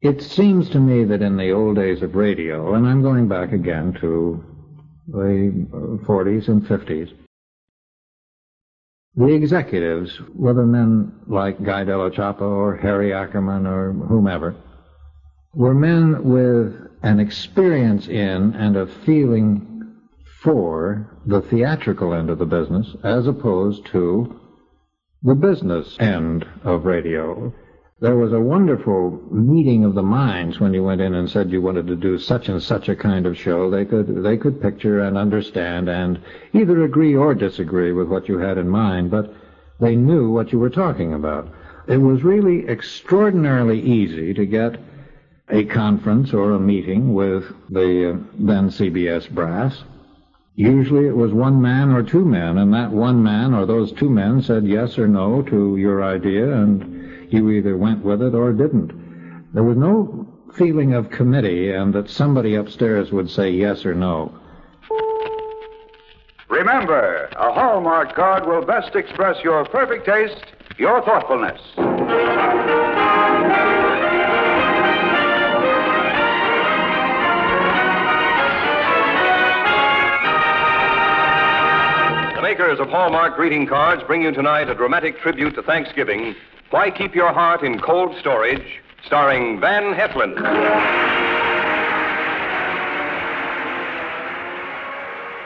It seems to me that in the old days of radio, and I'm going back again to the 40s and 50s, the executives, whether men like Guy Della Cioppa or Harry Ackerman or whomever, were men with an experience in and a feeling for the theatrical end of the business as opposed to the business end of radio. There was a wonderful meeting of the minds when you went in and said you wanted to do such and such a kind of show. They could they could picture and understand and either agree or disagree with what you had in mind, but they knew what you were talking about. It was really extraordinarily easy to get a conference or a meeting with the uh, then CBS brass. Usually it was one man or two men, and that one man or those two men said yes or no to your idea, and you either went with it or didn't. There was no feeling of committee and that somebody upstairs would say yes or no. Remember, a Hallmark card will best express your perfect taste, your thoughtfulness. The makers of Hallmark greeting cards bring you tonight a dramatic tribute to Thanksgiving. Why Keep Your Heart in Cold Storage, starring Van Heflin.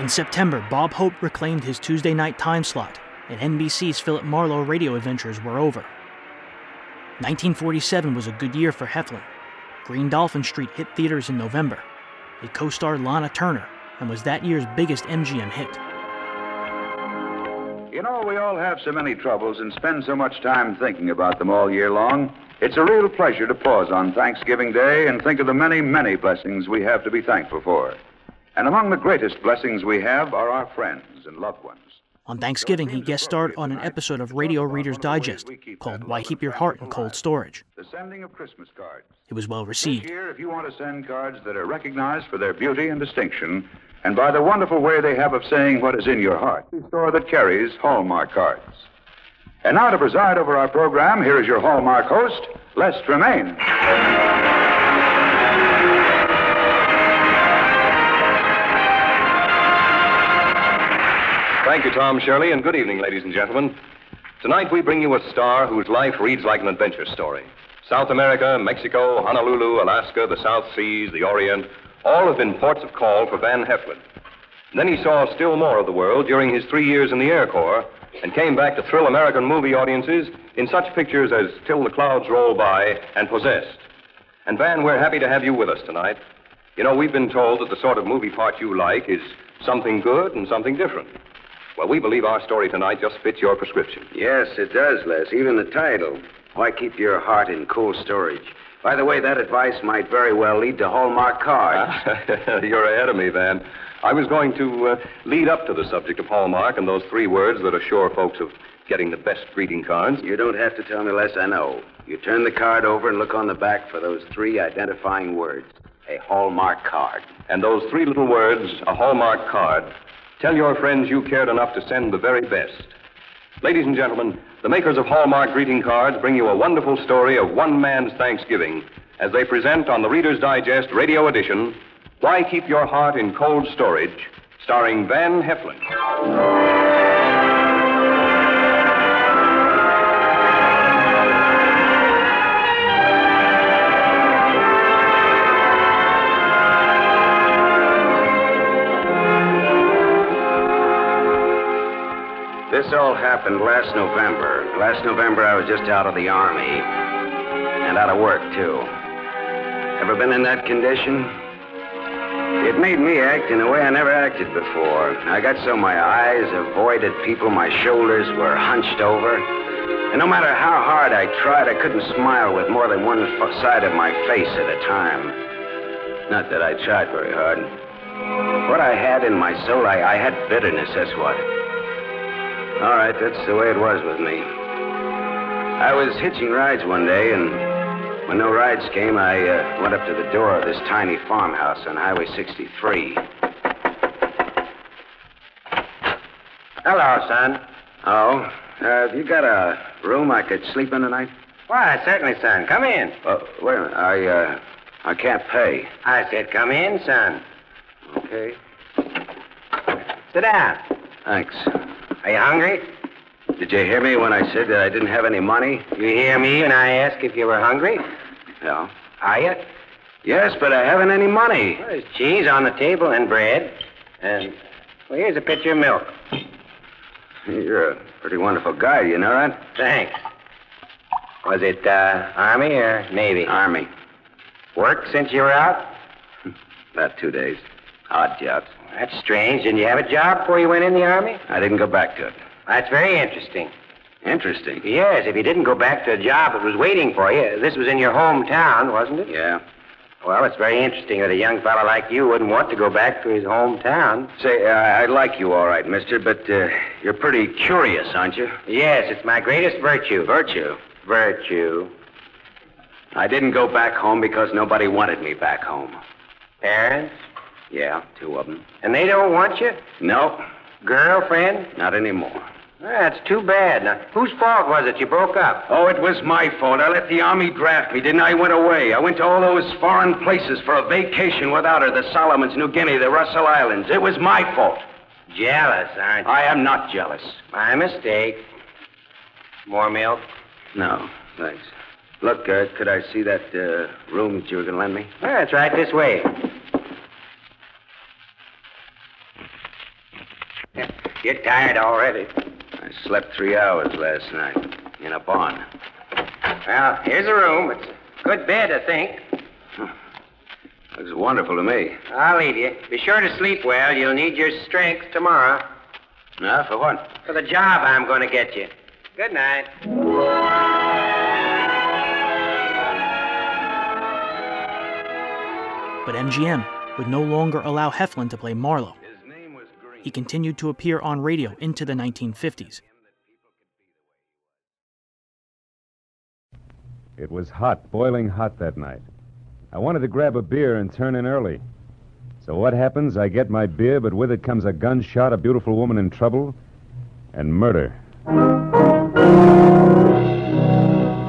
In September, Bob Hope reclaimed his Tuesday night time slot, and NBC's Philip Marlowe radio adventures were over. 1947 was a good year for Heflin. Green Dolphin Street hit theaters in November. It co starred Lana Turner and was that year's biggest MGM hit. You know, we all have so many troubles and spend so much time thinking about them all year long. It's a real pleasure to pause on Thanksgiving Day and think of the many, many blessings we have to be thankful for. And among the greatest blessings we have are our friends and loved ones. On Thanksgiving, he guest starred on an episode of Radio Reader's Digest called Why Keep Your Heart in Cold Storage. The sending of Christmas cards. It was well This received. year, if you want to send cards that are recognized for their beauty and distinction, and by the wonderful way they have of saying what is in your heart, the store that carries Hallmark cards. And now to preside over our program, here is your Hallmark host, Les Tremayne. Thank you, Tom Shirley, and good evening, ladies and gentlemen. Tonight we bring you a star whose life reads like an adventure story. South America, Mexico, Honolulu, Alaska, the South Seas, the Orient, all have been ports of call for Van Heflin. Then he saw still more of the world during his three years in the Air Corps and came back to thrill American movie audiences in such pictures as Till the Clouds Roll By and Possessed. And Van, we're happy to have you with us tonight. You know, we've been told that the sort of movie part you like is something good and something different. Well, we believe our story tonight just fits your prescription. Yes, it does, Les. Even the title. Why keep your heart in cold storage? By the way, that advice might very well lead to Hallmark cards. You're ahead of me, Van. I was going to uh, lead up to the subject of Hallmark and those three words that assure folks of getting the best greeting cards. You don't have to tell me, Les. I know. You turn the card over and look on the back for those three identifying words. A Hallmark card. And those three little words, a Hallmark card, tell your friends you cared enough to send the very best. Ladies and gentlemen, the makers of Hallmark greeting cards bring you a wonderful story of one man's Thanksgiving as they present on the Reader's Digest radio edition Why Keep Your Heart in Cold Storage, starring Van Heflin. This all happened last November. Last November, I was just out of the Army. And out of work, too. Ever been in that condition? It made me act in a way I never acted before. I got so my eyes avoided people, my shoulders were hunched over. And no matter how hard I tried, I couldn't smile with more than one side of my face at a time. Not that I tried very hard. What I had in my soul, I, I had bitterness, that's what. All right, that's the way it was with me. I was hitching rides one day, and when no rides came, I uh, went up to the door of this tiny farmhouse on Highway 63. Hello, son. Oh, uh, have you got a room I could sleep in tonight? Why, certainly, son. Come in. Uh, wait a minute. I, uh, I can't pay. I said, come in, son. Okay. Sit down. Thanks. Are you hungry? Did you hear me when I said that I didn't have any money? You hear me when I ask if you were hungry? No. Are you? Yes, but I haven't any money. Well, there's cheese on the table and bread. And, well, here's a pitcher of milk. You're a pretty wonderful guy, you know that? Thanks. Was it, uh, Army or Navy? Army. Work since you were out? About two days. Odd jobs. That's strange. Didn't you have a job before you went in the Army? I didn't go back to it. That's very interesting. Interesting. Yes, if you didn't go back to a job that was waiting for you, this was in your hometown, wasn't it? Yeah. Well, it's very interesting that a young fellow like you wouldn't want to go back to his hometown. Say, uh, I like you all right, mister, but uh, you're pretty curious, aren't you? Yes, it's my greatest virtue. Virtue. Virtue. I didn't go back home because nobody wanted me back home. Parents? Yeah, two of them. And they don't want you? No, Girlfriend? not anymore. That's too bad. Now, whose fault was it you broke up? Oh, it was my fault. I let the Army draft me, didn't I? I went away. I went to all those foreign places for a vacation without her the Solomons, New Guinea, the Russell Islands. It was my fault. Jealous, aren't you? I am not jealous. My mistake. More milk? No, thanks. Look, uh, could I see that uh, room that you were going to lend me? Well, it's right this way. You're tired already. I slept three hours last night in a barn. Well, here's a room. It's a good bed, I think. Looks wonderful to me. I'll leave you. Be sure to sleep well. You'll need your strength tomorrow. Now, for what? For the job I'm going to get you. Good night. But MGM would no longer allow Heflin to play Marlowe. He continued to appear on radio into the 1950s. It was hot, boiling hot that night. I wanted to grab a beer and turn in early. So what happens? I get my beer, but with it comes a gunshot, a beautiful woman in trouble, and murder.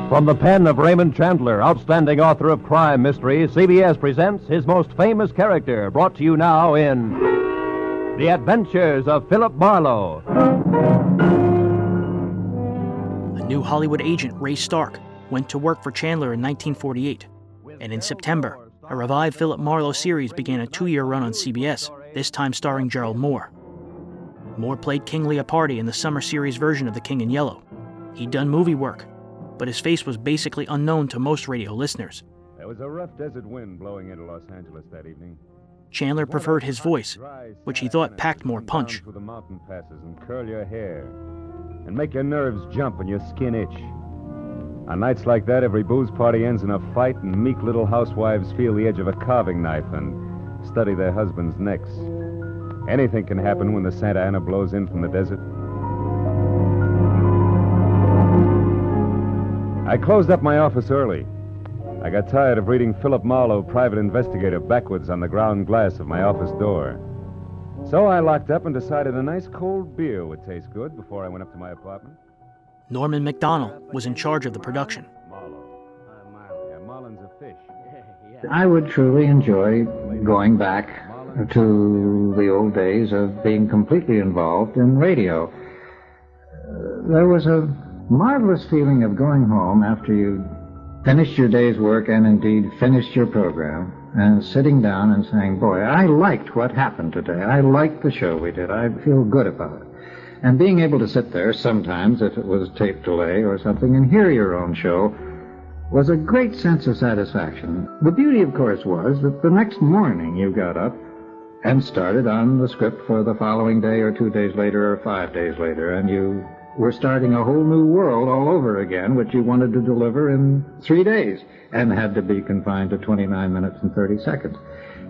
From the pen of Raymond Chandler, outstanding author of crime mysteries, CBS presents his most famous character, brought to you now in The Adventures of Philip Marlowe. A new Hollywood agent, Ray Stark, went to work for Chandler in 1948. And in September, a revived Philip Marlowe series began a two year run on CBS, this time starring Gerald Mohr. Mohr played King Leopardi in the summer series version of The King in Yellow. He'd done movie work, but his face was basically unknown to most radio listeners. There was a rough desert wind blowing into Los Angeles that evening. Chandler preferred his voice, which he thought packed more punch. Through the mountain passes and curl your hair, and make your nerves jump and your skin itch. On nights like that, every booze party ends in a fight, and meek little housewives feel the edge of a carving knife and study their husbands' necks. Anything can happen when the Santa Ana blows in from the desert. I closed up my office early. I got tired of reading Philip Marlowe, private investigator, backwards on the ground glass of my office door. So I locked up and decided a nice cold beer would taste good before I went up to my apartment. Norman Macdonnell was in charge of the production. Marlowe. Yeah, Marlin's a fish. I would truly enjoy going back to the old days of being completely involved in radio. Uh, there was a marvelous feeling of going home after you finished your day's work and indeed finished your program and sitting down and saying, Boy, I liked what happened today. I liked the show we did. I feel good about it. And being able to sit there sometimes, if it was tape delay or something, and hear your own show was a great sense of satisfaction. The beauty, of course, was that the next morning you got up and started on the script for the following day or two days later or five days later, and you were starting a whole new world all over again, which you wanted to deliver in three days and had to be confined to 29 minutes and 30 seconds.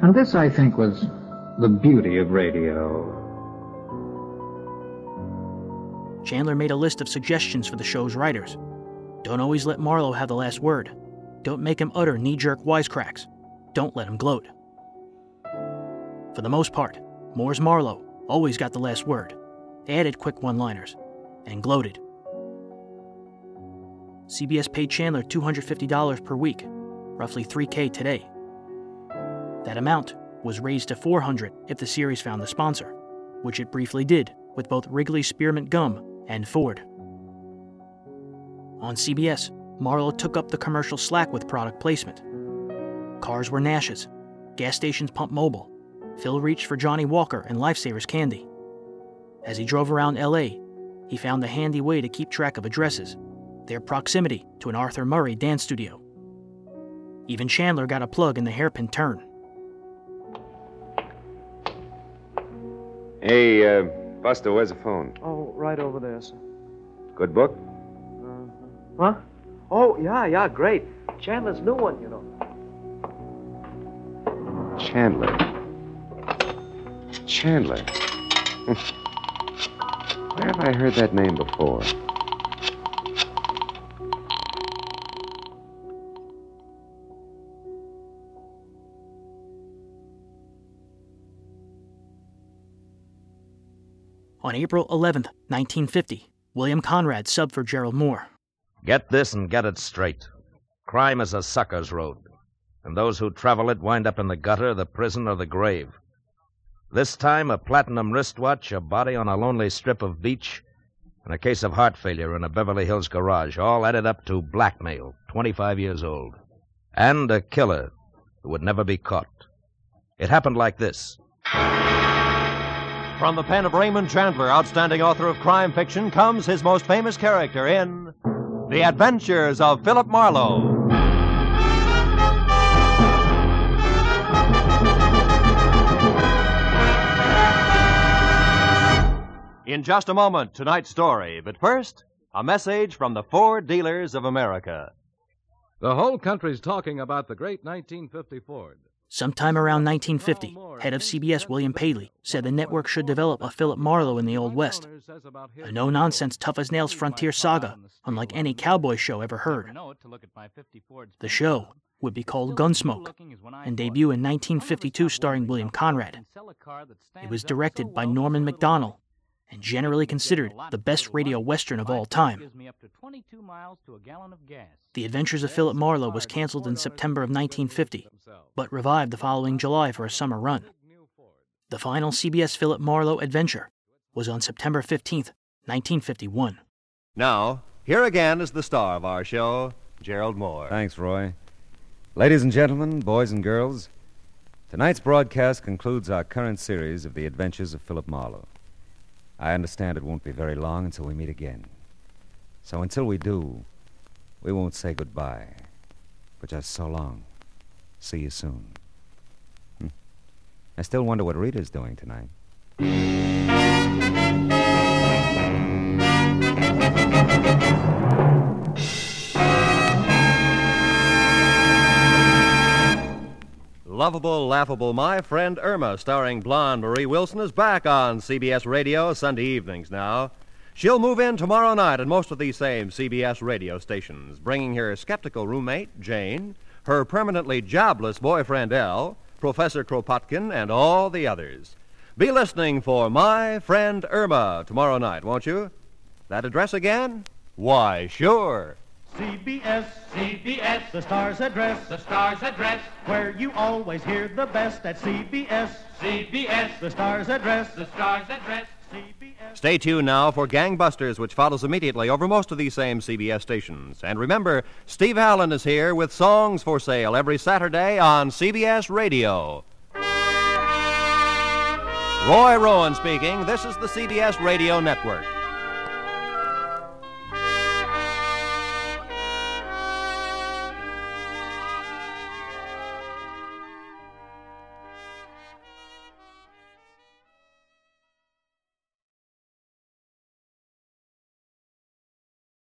And this, I think, was the beauty of radio. Chandler made a list of suggestions for the show's writers. Don't always let Marlowe have the last word. Don't make him utter knee jerk wisecracks. Don't let him gloat. For the most part, Mohr's Marlowe always got the last word, added quick one liners, and gloated. CBS paid Chandler $250 per week, roughly 3K today. That amount was raised to 400 if the series found the sponsor, which it briefly did with both Wrigley Spearmint Gum and Ford. On CBS, Marlowe took up the commercial slack with product placement. Cars were Nash's, gas stations pumped Mobil, Phil reached for Johnnie Walker and Lifesavers candy. As he drove around LA, he found a handy way to keep track of addresses, their proximity to an Arthur Murray dance studio. Even Chandler got a plug in the hairpin turn. Hey, uh, Buster, where's the phone? Oh, right over there, sir. Good book? Huh? Oh, yeah, yeah, great. Chandler's new one, you know. Chandler. Chandler. Where have I heard that name before? On April 11, 1950, William Conrad subbed for Gerald Mohr. Get this and get it straight. Crime is a sucker's road, and those who travel it wind up in the gutter, the prison, or the grave. This time, a platinum wristwatch, a body on a lonely strip of beach, and a case of heart failure in a Beverly Hills garage, all added up to blackmail, 25 years old. And a killer who would never be caught. It happened like this. From the pen of Raymond Chandler, outstanding author of crime fiction, comes his most famous character in The Adventures of Philip Marlowe. In just a moment, tonight's story. But first, a message from the Ford Dealers of America. The whole country's talking about the great 1950 Ford. Sometime around 1950, head of CBS William Paley said the network should develop a Philip Marlowe in the Old West. A no nonsense, tough as nails frontier saga, unlike any cowboy show ever heard. The show would be called Gunsmoke and debut in 1952 starring William Conrad. It was directed by Norman Macdonnell and generally considered the best radio western of all time. The Adventures of Philip Marlowe was canceled in September of 1950, but revived the following July for a summer run. The final CBS Philip Marlowe adventure was on September 15th, 1951. Now, here again is the star of our show, Gerald Mohr. Thanks, Roy. Ladies and gentlemen, boys and girls, tonight's broadcast concludes our current series of the adventures of Philip Marlowe. I understand it won't be very long until we meet again. So until we do, we won't say goodbye, but just so long. See you soon. Hmm. I still wonder what Rita's doing tonight. Lovable, laughable, My Friend Irma, starring blonde Marie Wilson, is back on CBS Radio Sunday evenings now. She'll move in tomorrow night at most of these same CBS radio stations, bringing her skeptical roommate, Jane, her permanently jobless boyfriend, Al, Professor Kropotkin, and all the others. Be listening for My Friend Irma tomorrow night, won't you? That address again? Why, sure. CBS, CBS, the star's address, the star's address, where you always hear the best at CBS, CBS, the star's address, the star's address, CBS. Stay tuned now for Gangbusters, which follows immediately over most of these same CBS stations. And remember, Steve Allen is here with songs for sale every Saturday on CBS Radio. Roy Rowan speaking. This is the CBS Radio Network.